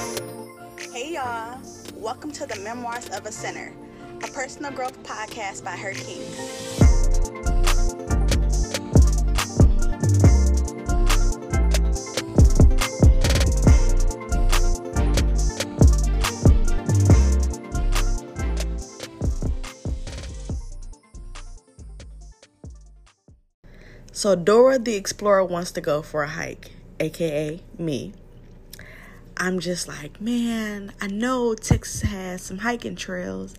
Hey y'all, welcome to the Memoirs of a Sinner, a personal growth podcast by Her King. So Dora the Explorer wants to go for a hike, aka me. I'm just like, man, I know Texas has some hiking trails.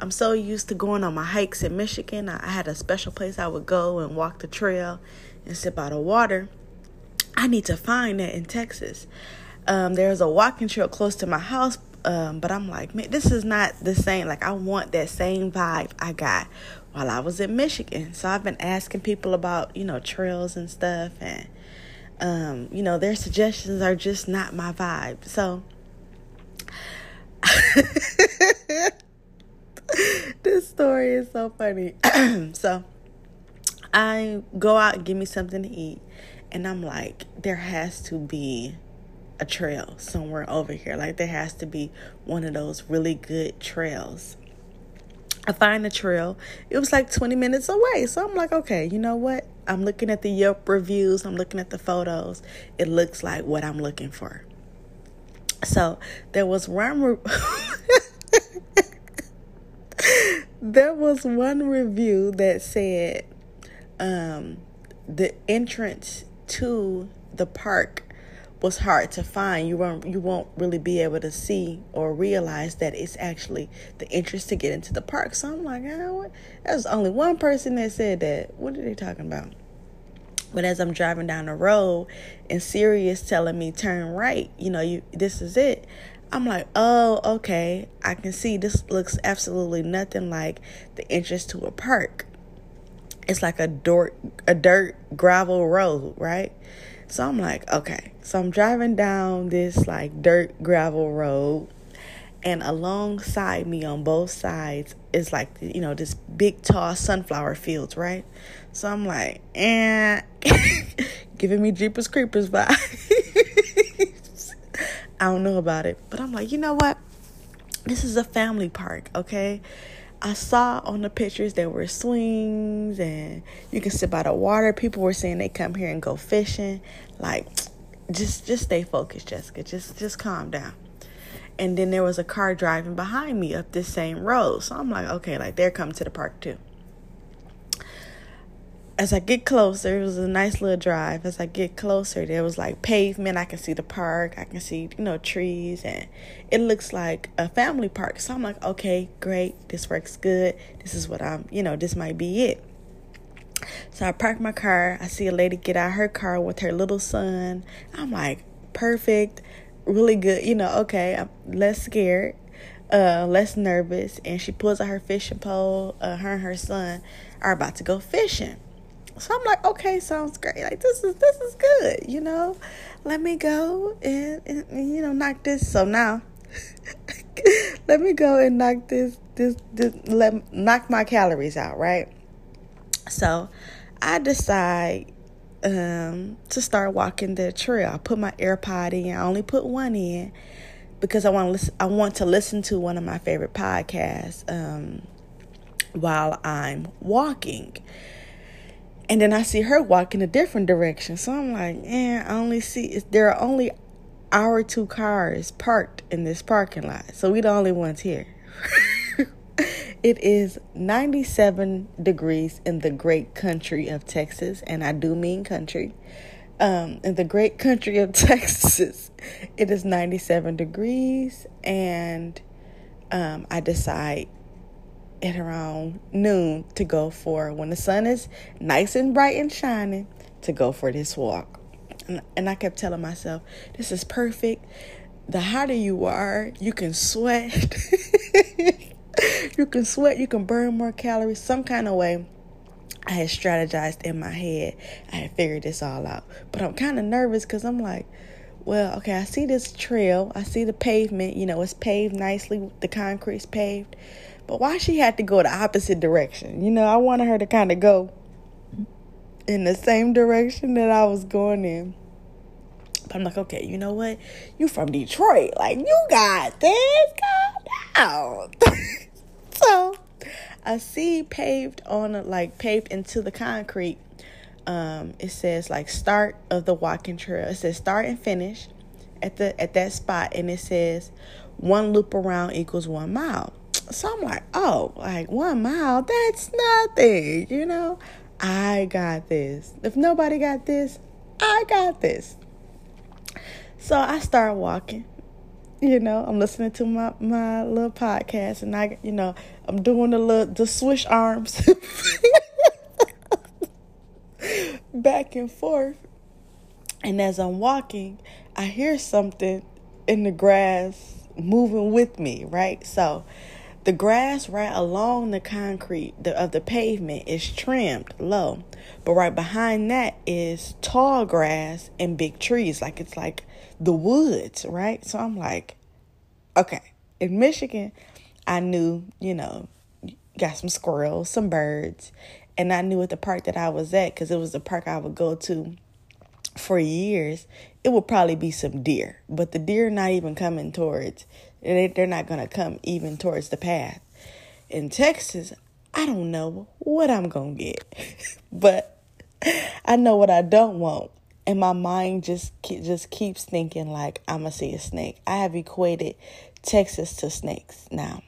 I'm so used to going on my hikes in Michigan. I had a special place I would go and walk the trail and sip out of water. I need to find that in Texas. Um, there's a walking trail close to my house, um, but I'm like, man, this is not the same. Like, I want that same vibe I got while I was in Michigan. So I've been asking people about, you know, trails and stuff, and um, you know, their suggestions are just not my vibe. So this story is so funny. so I go out give me something to eat, and I'm like, there has to be a trail somewhere over here. Like there has to be one of those really good trails. I find the trail. It was like 20 minutes away. So I'm like, okay, you know what? I'm looking at the Yelp reviews, I'm looking at the photos. It looks like what I'm looking for. So there was one re- there was one review that said um, the entrance to the park was hard to find. You won't you won't really be able to see or realize that it's actually the entrance to get into the park. So I'm like, oh, what? There's only one person that said that. What are they talking about? But as I'm driving down the road and Siri is telling me turn right, you know, you this is it. I'm like, oh, okay. I can see this looks absolutely nothing like the entrance to a park. It's like a dirt a dirt gravel road, right? So I'm like, okay. So I'm driving down this like dirt gravel road and alongside me on both sides is like you know this big tall sunflower fields right? So i'm like eh giving me jeepers creepers vibes. I don't know about it but i'm like you know what? This is a family park okay I saw on the pictures there were swings and you can sit by the water. People were saying they come here and go fishing. Like, just just stay focused, Jessica. Just just calm down and then there was a car driving behind me up this same road. So I'm like, okay, like they're coming to the park too. As I get closer, it was a nice little drive. As I get closer, there was like pavement. I can see the park. I can see, you know, trees, and it looks like a family park. So I'm like, okay, great. This works good. This is what I'm, you know, this might be it. So I park my car. I see a lady get out her car with her little son. I'm like, perfect really good. You know, okay, I'm less scared, uh, less nervous. And she pulls out her fishing pole. Uh, her and her son are about to go fishing. So I'm like, okay, sounds great. Like this is this is good. You know, let me go and, and, you know knock this. So now, let me go and knock this this this let knock my calories out. Right. So I decide um, to start walking the trail. I put my AirPod in. I only put one in because I want to listen. I want to listen to one of my favorite podcasts um, while I'm walking. And then I see her walk in a different direction. So I'm like, eh, I only see there are only our two cars parked in this parking lot. So we the only ones here. It is 97 degrees in the great country of Texas, and I do mean country. Um, in the great country of Texas, it is 97 degrees, and um, I decide at around noon to go for when the sun is nice and bright and shining to go for this walk. And, and I kept telling myself, this is perfect. The hotter you are, you can sweat. you can sweat, you can burn more calories, some kind of way. I had strategized in my head. I had figured this all out. But I'm kind of nervous because I'm like, well, okay, I see this trail. I see the pavement. You know, it's paved nicely. The concrete's paved. But why she had to go the opposite direction? You know, I wanted her to kind of go in the same direction that I was going in. But I'm like, okay, you know what? You from Detroit. Like, you got this. Calm down. so I see paved on, like, paved into the concrete. Um, it says, like, start of the walking trail. It says start and finish at the at that spot. And it says one loop around equals one mile. So I'm like, oh, like one mile, that's nothing, you know? I got this. If nobody got this, I got this. So I start walking. You know, I'm listening to my, my little podcast and I, you know, I'm doing the little, the swish arms back and forth. And as I'm walking, I hear something in the grass moving with me, right? So the grass right along the concrete of the pavement is trimmed low, but right behind that is tall grass and big trees. Like it's like the woods, right? So I'm like, okay, in Michigan, I knew, you know, got some squirrels, some birds, and I knew at the park that I was at because it was the park I would go to for years. It would probably be some deer, but the deer not even coming towards they, they're not going to come even towards the path. In Texas, I don't know what I'm going to get, but I know what I don't want. And my mind just just keeps thinking like I'm gonna see a snake. I have equated Texas to snakes. Now,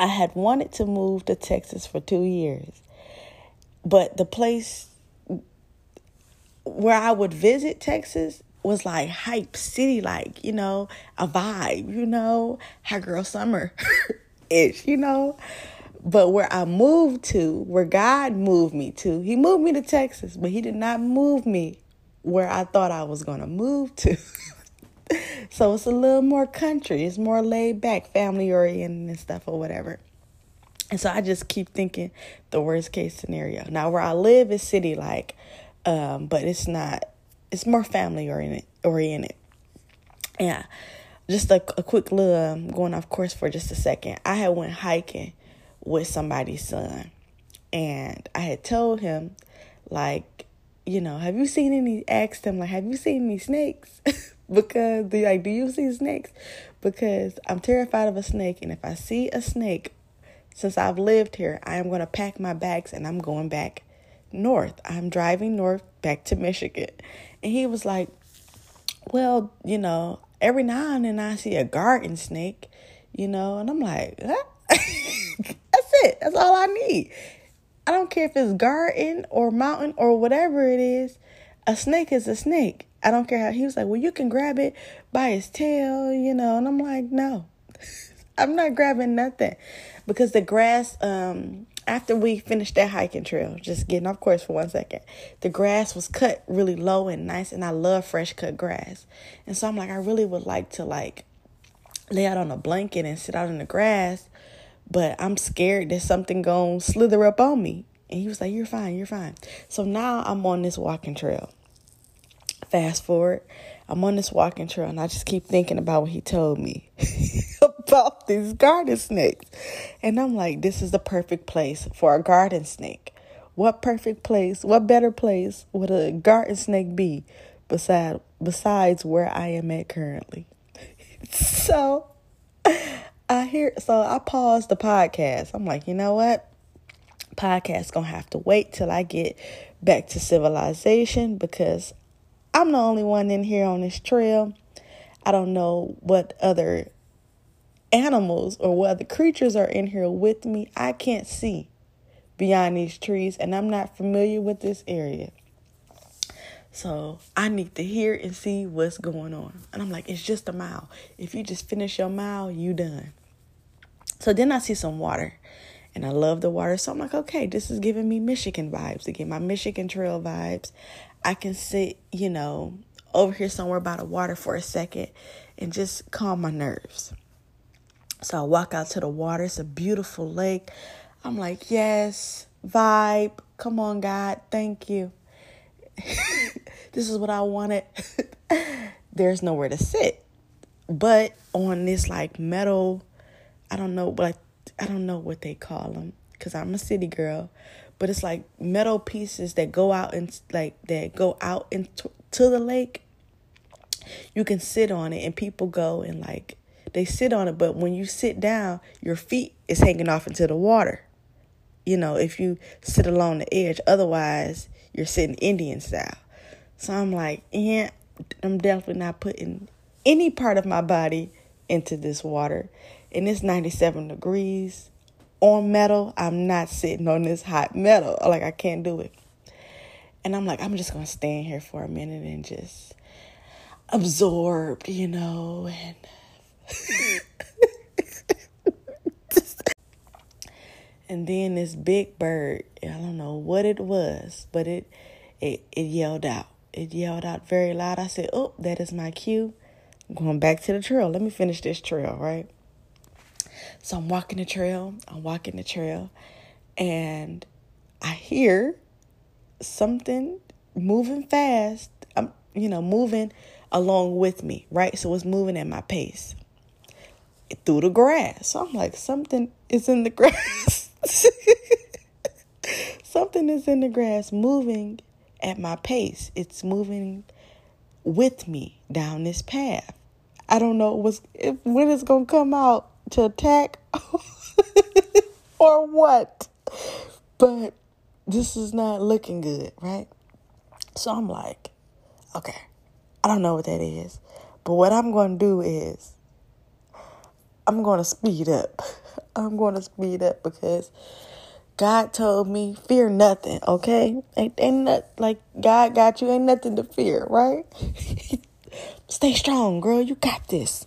I had wanted to move to Texas for two years, but the place where I would visit Texas was like hype city, like, you know, a vibe, you know, hot girl summer ish, you know. But where I moved to, where God moved me to, He moved me to Texas, but He did not move me where I thought I was going to move to. so it's a little more country, it's more laid back, family oriented and stuff or whatever. And so I just keep thinking the worst case scenario. Now, where I live is city like, um, but it's not it's more family oriented oriented. Yeah. Just a, a quick little um, going off course for just a second. I had went hiking with somebody's son and I had told him like, you know, have you seen any asked him like have you seen any snakes? because the like do you see snakes? Because I'm terrified of a snake and if I see a snake since I've lived here, I am going to pack my bags and I'm going back north. I'm driving north back to Michigan. And he was like, Well, you know, every now and then I see a garden snake, you know, and I'm like, huh? That's it. That's all I need. I don't care if it's garden or mountain or whatever it is. A snake is a snake. I don't care how he was like, well, you can grab it by his tail, you know, and I'm like, no, I'm not grabbing nothing because the grass, um, after we finished that hiking trail, just getting off course for one second, the grass was cut really low and nice, and I love fresh cut grass. And so I'm like, I really would like to like lay out on a blanket and sit out in the grass, but I'm scared that something gonna slither up on me. And he was like, You're fine, you're fine. So now I'm on this walking trail. Fast forward, I'm on this walking trail and I just keep thinking about what he told me about these garden snakes. And I'm like, this is the perfect place for a garden snake. What perfect place, what better place would a garden snake be beside besides where I am at currently? so I hear so I paused the podcast. I'm like, you know what? Podcast gonna have to wait till I get back to civilization because I'm the only one in here on this trail. I don't know what other animals or what other creatures are in here with me. I can't see beyond these trees, and I'm not familiar with this area. So I need to hear and see what's going on. And I'm like, it's just a mile. If you just finish your mile, you done. So then I see some water. And I love the water. So I'm like, okay, this is giving me Michigan vibes again, my Michigan Trail vibes. I can sit, you know, over here somewhere by the water for a second and just calm my nerves. So I walk out to the water. It's a beautiful lake. I'm like, yes, vibe. Come on, God. Thank you. this is what I wanted. There's nowhere to sit. But on this like metal, I don't know, but I don't know what they call them because I'm a city girl but it's like metal pieces that go out and like that go out into to the lake you can sit on it and people go and like they sit on it but when you sit down your feet is hanging off into the water. You know if you sit along the edge otherwise you're sitting indian style. So i'm like yeah i'm definitely not putting any part of my body into this water. And it's 97 degrees on metal. I'm not sitting on this hot metal. Like i can't do it. And i'm like i'm just gonna stand here for a minute and just absorbed, you know, and and then this big bird, I don't know what it was, but it it it yelled out. It yelled out very loud. I said, "Oh, that is my cue. I'm going back to the trail. Let me finish this trail, right?" So I'm walking the trail. I'm walking the trail, and I hear something moving fast. I'm, you know, moving along with me, right? So it's moving at my pace through the grass. So I'm like, something is in the grass. something is in the grass moving at my pace. It's moving with me down this path. I don't know what's if, when it's gonna come out to attack or what, but this is not looking good, right? So I'm like, okay, I don't know what that is. But what I'm going to do is I'm going to speed up. I'm going to speed up because God told me, fear nothing, okay? Ain't, ain't like God got you, ain't nothing to fear, right? Stay strong, girl. You got this.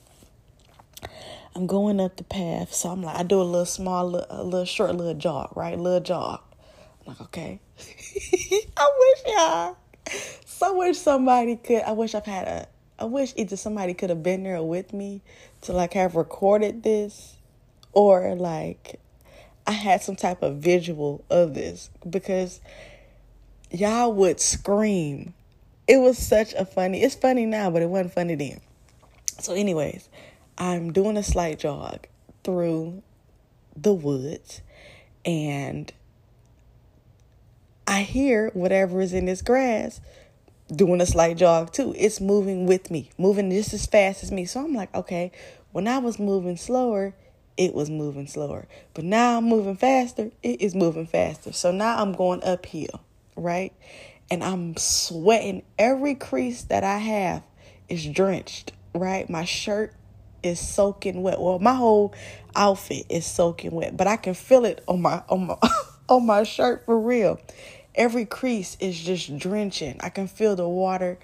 I'm going up the path, so I'm like, I do a little small, a little short, little jog, right? Little jog. I'm like, okay. I wish y'all so wish somebody could. I wish I've had a. I wish either somebody could have been there with me to like have recorded this, or like I had some type of visual of this because y'all would scream. It was such a funny. It's funny now, but it wasn't funny then. So, anyways, I'm doing a slight jog through the woods, and I hear whatever is in this grass doing a slight jog too. It's moving with me, moving just as fast as me. So I'm like, okay, when I was moving slower, it was moving slower. But now I'm moving faster, it is moving faster. So now I'm going uphill, right? And I'm sweating. Every crease that I have is drenched, right? My shirt is soaking wet. Well, my whole outfit is soaking wet, but I can feel it on my on my on my shirt for real. Every crease is just drenching. I can feel the water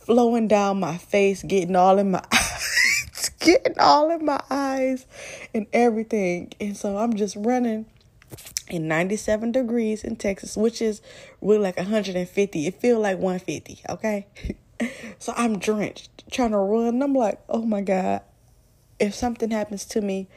flowing down my face, getting all in my eyes, getting all in my eyes and everything. And so I'm just running in 97 degrees in Texas, which is really like 150. It feels like 150, okay? so I'm drenched, trying to run. I'm like, oh my God, if something happens to me,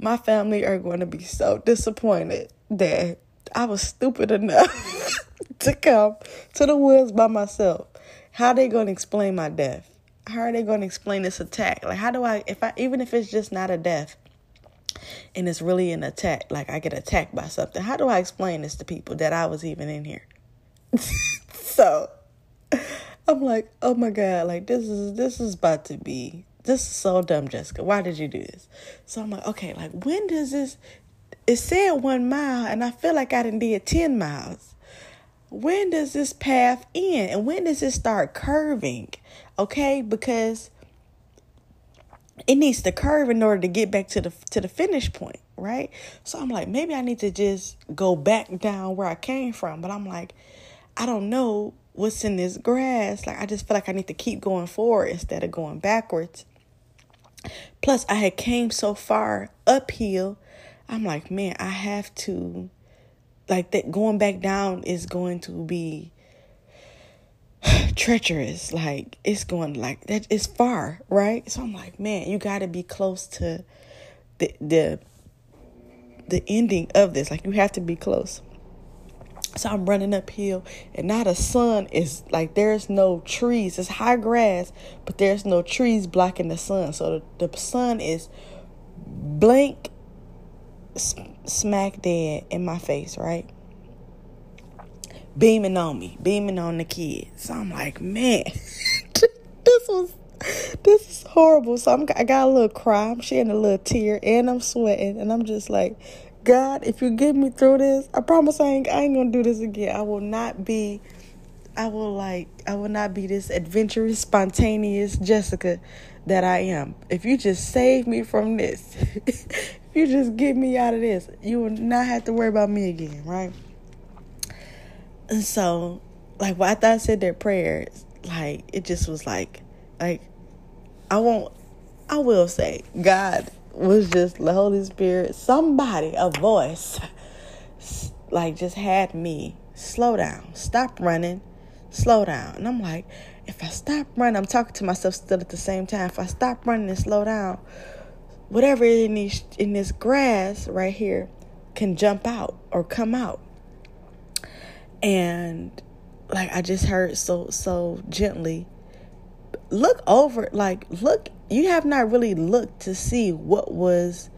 my family are going to be so disappointed that I was stupid enough to come to the woods by myself. How are they going to explain my death? How are they going to explain this attack? Like, how do I, if I, even if it's just not a death and it's really an attack, like I get attacked by something, how do I explain this to people that I was even in here? so I'm like, oh my God, like this is, this is about to be, this is so dumb, Jessica. Why did you do this? So I'm like, okay, like when does this it said one mile, and I feel like I didn't did 10 miles. When does this path end? And when does it start curving? Okay, because it needs to curve in order to get back to the to the finish point, right? So I'm like, maybe I need to just go back down where I came from. But I'm like, I don't know what's in this grass. Like I just feel like I need to keep going forward instead of going backwards. Plus, I had came so far uphill I'm like, man, I have to like that going back down is going to be treacherous. Like it's going like that is far, right? So I'm like, man, you got to be close to the the the ending of this. Like you have to be close. So I'm running uphill, and now the sun is like there's no trees. It's high grass, but there's no trees blocking the sun. So the, the sun is blank smack dead in my face, right? Beaming on me, beaming on the kids. So I'm like, man, this was this is horrible. So I'm, I got a little cry. I'm shedding a little tear, and I'm sweating, and I'm just like, God, if you get me through this, I promise I ain't, I ain't gonna do this again. I will not be. I will like. I will not be this adventurous, spontaneous Jessica that I am. If you just save me from this, you just get me out of this, you will not have to worry about me again, right? And so, like, after I said their prayers, like, it just was like, like, I won't, I will say, God was just the Holy Spirit, somebody, a voice, like, just had me slow down, stop running, slow down. And I'm like, if I stop running, I'm talking to myself still at the same time. If I stop running and slow down, whatever in these in this grass right here can jump out or come out. And like I just heard so so gently, look over like look you have not really looked to see what was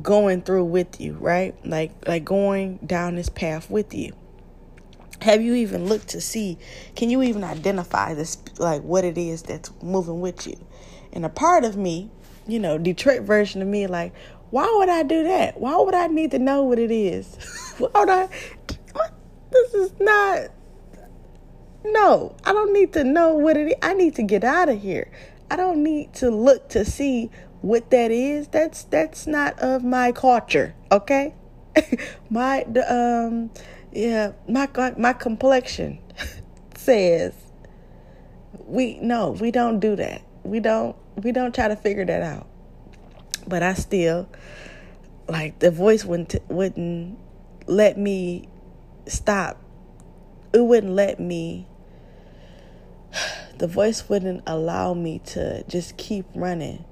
going through with you, right? Like like going down this path with you have you even looked to see can you even identify this like what it is that's moving with you and a part of me you know detroit version of me like why would i do that? Why would i need to know what it is? Why would i what? this is not no i don't need to know what it is i need to get out of here. I don't need to look to see what that is. That's that's not of my culture okay? My the um yeah, my my complexion says we no, we don't do that. We don't we don't try to figure that out. But I still like the voice wouldn't wouldn't let me stop. It wouldn't let me the voice wouldn't allow me to just keep running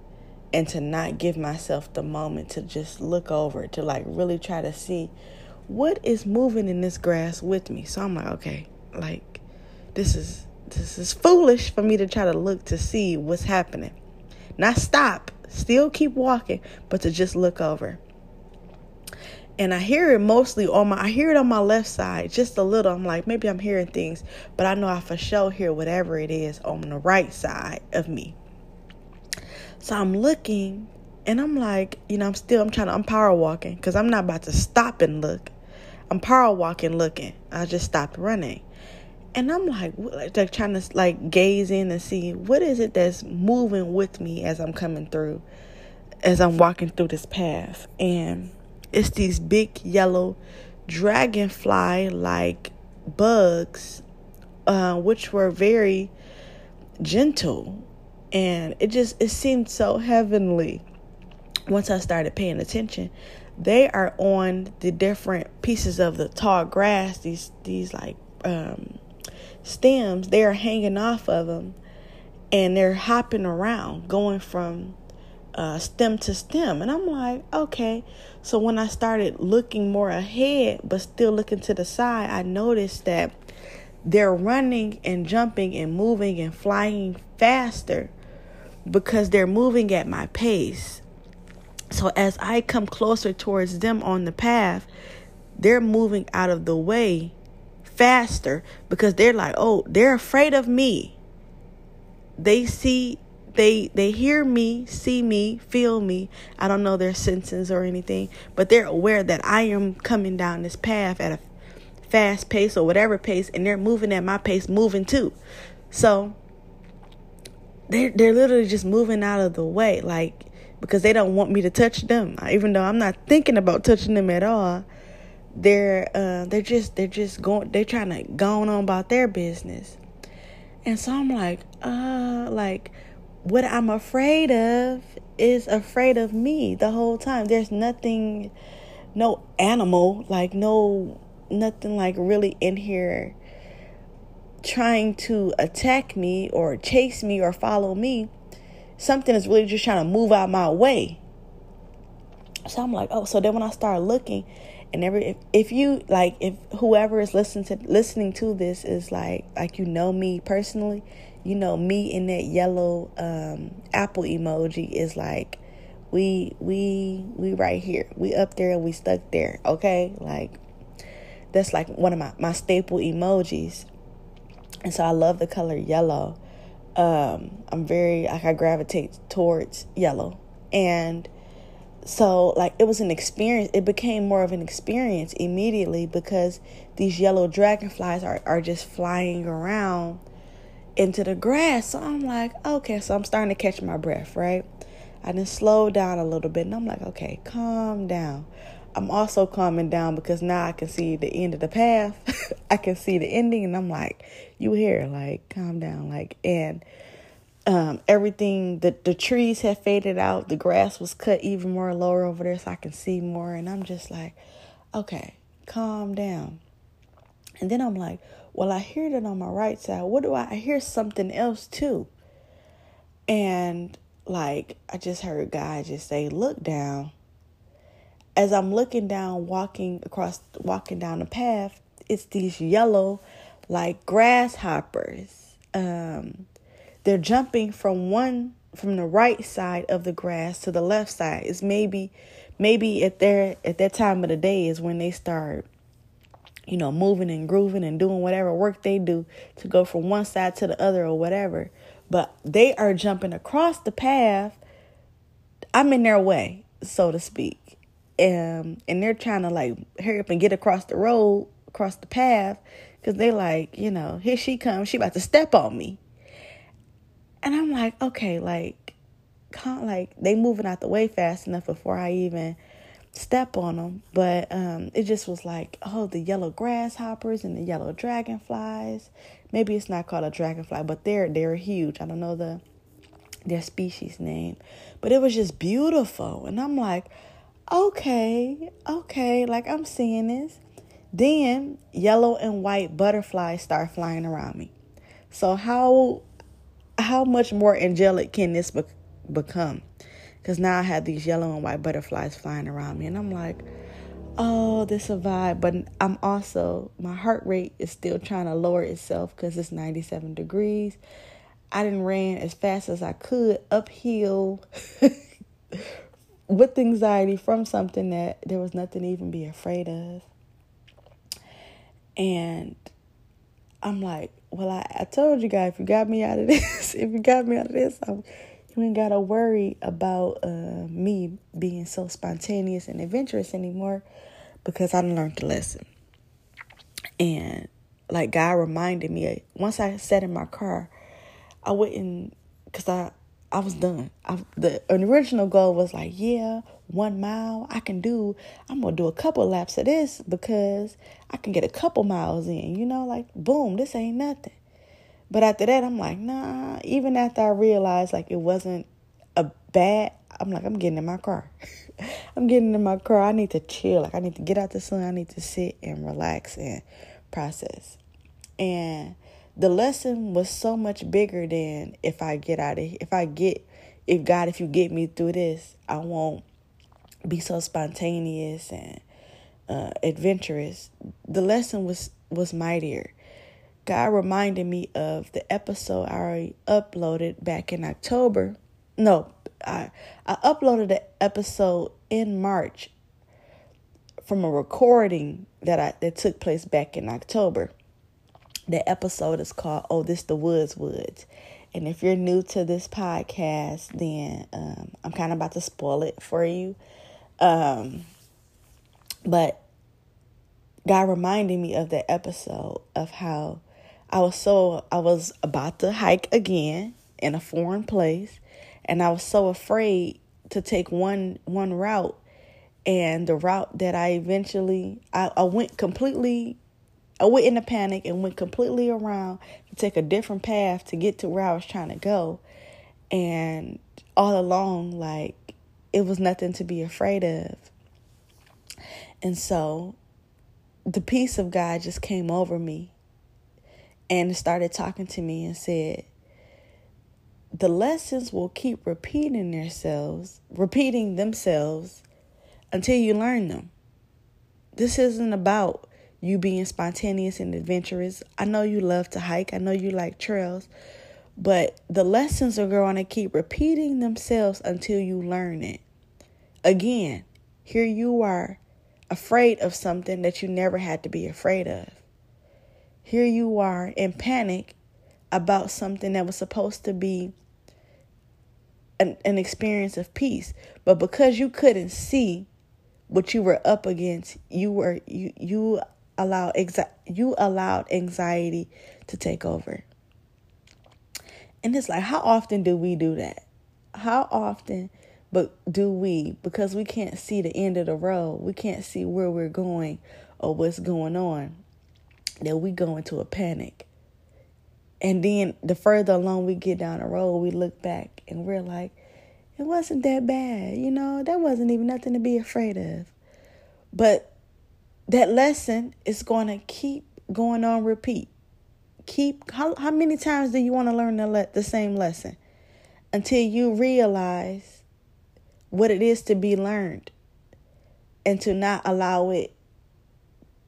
and to not give myself the moment to just look over to like really try to see what is moving in this grass with me? So I'm like, okay, like this is this is foolish for me to try to look to see what's happening. Not stop, still keep walking, but to just look over. And I hear it mostly on my I hear it on my left side, just a little. I'm like, maybe I'm hearing things, but I know I for sure hear whatever it is on the right side of me. So I'm looking and I'm like, you know, I'm still I'm trying to I'm power walking because I'm not about to stop and look. I'm power walking looking. I just stopped running. And I'm like, like trying to like gaze in and see what is it that's moving with me as I'm coming through, as I'm walking through this path. And it's these big yellow dragonfly like bugs, uh, which were very gentle. And it just it seemed so heavenly once I started paying attention they are on the different pieces of the tall grass these these like um, stems they are hanging off of them and they're hopping around going from uh, stem to stem. And i'm like okay. So when i started looking more ahead but still looking to the side i noticed that they're running and jumping and moving and flying faster because they're moving at my pace. So as I come closer towards them on the path, they're moving out of the way faster because they're like, "Oh, they're afraid of me." They see they they hear me, see me, feel me. I don't know their senses or anything, but they're aware that I am coming down this path at a fast pace or whatever pace and they're moving at my pace moving too. So they're they're literally just moving out of the way like because they don't want me to touch them. Even though I'm not thinking about touching them at all, they're uh, they're just they're just going they're trying to go on about their business. And so I'm like, uh, like what I'm afraid of is afraid of me the whole time. There's nothing, no animal, like no nothing like really in here trying to attack me or chase me or follow me something is really just trying to move out my way. So I'm like, oh, so then when I start looking, and every if, if you like if whoever is listening to listening to this is like like you know me personally, you know me in that yellow um, apple emoji is like we we we right here, we up there and we stuck there, okay? Like that's like one of my my staple emojis, and so I love the color yellow. Um, I'm very like I gravitate towards yellow, and so like it was an experience. It became more of an experience immediately because these yellow dragonflies are are just flying around into the grass. So I'm like, okay, so I'm starting to catch my breath, right? I then slow down a little bit and I'm like, okay, calm down. I'm also calming down because now I can see the end of the path. I can see the ending and I'm like, you here, like calm down, like and um, everything the the trees had faded out, the grass was cut even more lower over there so I can see more and I'm just like, okay, calm down. And then I'm like, well, I hear that on my right side. What do I, I hear something else too? And like I just heard God just say, look down. As I'm looking down, walking across, walking down the path, it's these yellow, like grasshoppers. Um, they're jumping from one from the right side of the grass to the left side. It's maybe, maybe at their at that time of the day is when they start, you know, moving and grooving and doing whatever work they do to go from one side to the other or whatever but they are jumping across the path. I'm in their way, so to speak. Um, and they're trying to like hurry up and get across the road, across the path, because they like, you know, here she comes, she about to step on me. And I'm like, okay, like, can't like they moving out the way fast enough before I even step on them. But um, it just was like, oh, the yellow grasshoppers and the yellow dragonflies. Maybe it's not called a dragonfly, but they're they're huge. I don't know the their species name, but it was just beautiful. And I'm like, okay, okay, like I'm seeing this. Then yellow and white butterflies start flying around me. So how how much more angelic can this be- become? Because now I have these yellow and white butterflies flying around me. And I'm like, oh, this a vibe. But I'm also, my heart rate is still trying to lower itself because it's 97 degrees. I didn't ran as fast as I could uphill with anxiety from something that there was nothing to even be afraid of. And I'm like, well, I, I told you guys, if you got me out of this, if you got me out of this, I'm you ain't gotta worry about uh, me being so spontaneous and adventurous anymore because I learned the lesson. And like God reminded me, once I sat in my car, I wouldn't, cause I I was done. I, the original goal was like, yeah, one mile I can do. I'm gonna do a couple laps of this because I can get a couple miles in. You know, like boom, this ain't nothing. But after that, I'm like, nah. Even after I realized like it wasn't a bad, I'm like, I'm getting in my car. I'm getting in my car. I need to chill. Like I need to get out the sun. I need to sit and relax and process. And the lesson was so much bigger than if I get out of if I get if God if you get me through this, I won't be so spontaneous and uh, adventurous. The lesson was was mightier. God reminded me of the episode I already uploaded back in October. No, I I uploaded the episode in March from a recording that I that took place back in October. The episode is called "Oh, this the Woods Woods," and if you're new to this podcast, then um, I'm kind of about to spoil it for you. Um, but God reminded me of the episode of how I was so I was about to hike again in a foreign place and I was so afraid to take one one route and the route that I eventually I, I went completely I went in a panic and went completely around to take a different path to get to where I was trying to go. And all along, like, it was nothing to be afraid of. And so the peace of God just came over me and started talking to me and said, the lessons will keep repeating themselves, repeating themselves until you learn them. This isn't about you being spontaneous and adventurous. I know you love to hike, I know you like trails, but the lessons are going to keep repeating themselves until you learn it. Again, here you are afraid of something that you never had to be afraid of. Here you are in panic about something that was supposed to be an, an experience of peace. But because you couldn't see what you were up against, you were you you allowed exa- you allowed anxiety to take over. And it's like how often do we do that? How often but do we because we can't see the end of the road, we can't see where we're going or what's going on, that we go into a panic. And then the further along we get down the road, we look back and we're like, it wasn't that bad. You know, that wasn't even nothing to be afraid of. But that lesson is going to keep going on repeat. Keep how how many times do you want to learn the le- the same lesson until you realize what it is to be learned and to not allow it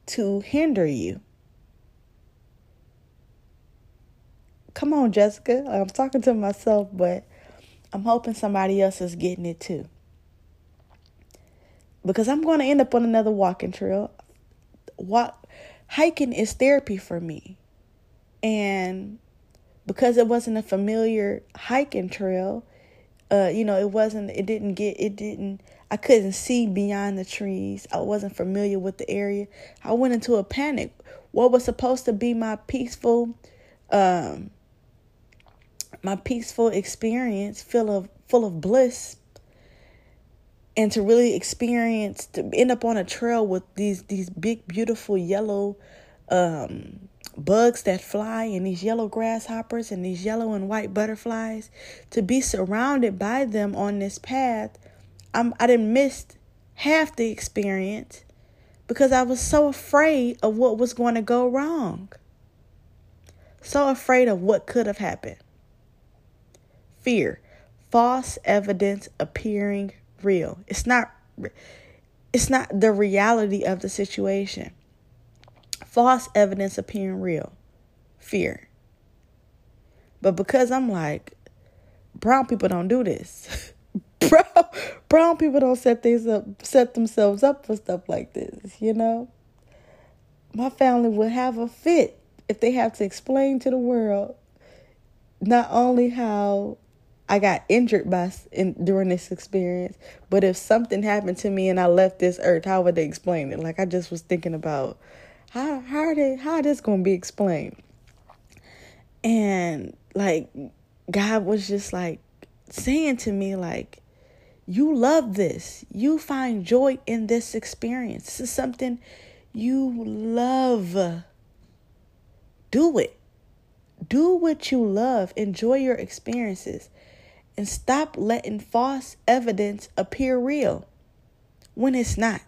to hinder you. Come on, Jessica. I'm talking to myself, but I'm hoping somebody else is getting it too. Because I'm going to end up on another walking trail. Walk hiking is therapy for me. And because it wasn't a familiar hiking trail, uh, you know, it wasn't it didn't get it didn't I couldn't see beyond the trees. I wasn't familiar with the area. I went into a panic. What was supposed to be my peaceful um my peaceful experience full of full of bliss and to really experience to end up on a trail with these these big beautiful yellow um, bugs that fly and these yellow grasshoppers and these yellow and white butterflies to be surrounded by them on this path I'm, i didn't miss half the experience because i was so afraid of what was going to go wrong. So afraid of what could have happened. Fear. False evidence appearing real. It's not it's not the reality of the situation false evidence appearing real fear but because i'm like brown people don't do this brown, brown people don't set things up set themselves up for stuff like this you know my family would have a fit if they have to explain to the world not only how I got injured by in during this experience. But if something happened to me and I left this earth, how would they explain it? Like I just was thinking about how how are they how this gonna be explained? And like God was just like saying to me like you love this. You find joy in this experience. This is something you love. Do it. Do what you love. Enjoy your experiences and stop letting false evidence appear real when it's not.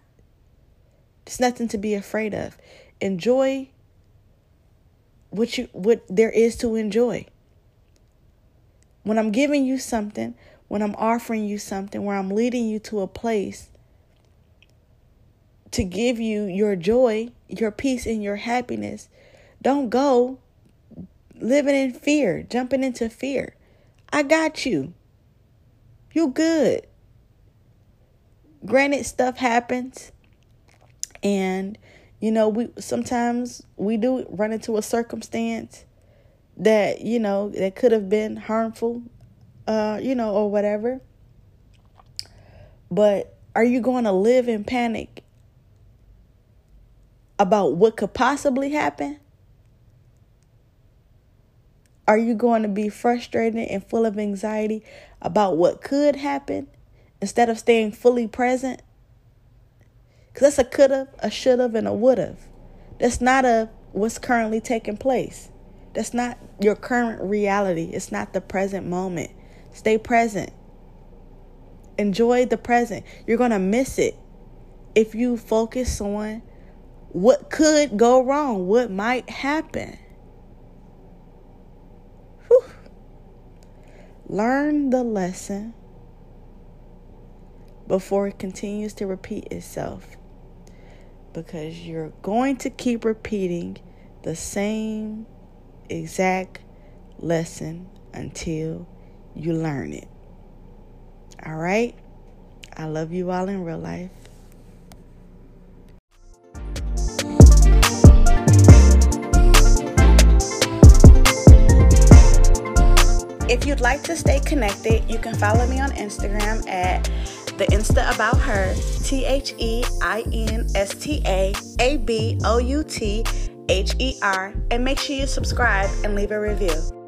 There's nothing to be afraid of. Enjoy what you what there is to enjoy. When I'm giving you something, when I'm offering you something, where I'm leading you to a place to give you your joy, your peace, and your happiness, don't go living in fear, jumping into fear. I got you. You good. Granted, stuff happens, and you know we sometimes we do run into a circumstance that you know that could have been harmful, uh, you know, or whatever. But are you going to live in panic about what could possibly happen? Are you going to be frustrated and full of anxiety about what could happen instead of staying fully present? Because that's a could have, a should have, and a would have. That's not a what's currently taking place. That's not your current reality. It's not the present moment. Stay present. Enjoy the present. You're going to miss it if you focus on what could go wrong, what might happen. Whew. Learn the lesson before it continues to repeat itself because you're going to keep repeating the same exact lesson until you learn it. All right? I love you all in real life. If you'd like to stay connected, you can follow me on Instagram at the Insta About Her, T H E I N S T A A B O U T H E R, and make sure you subscribe and leave a review.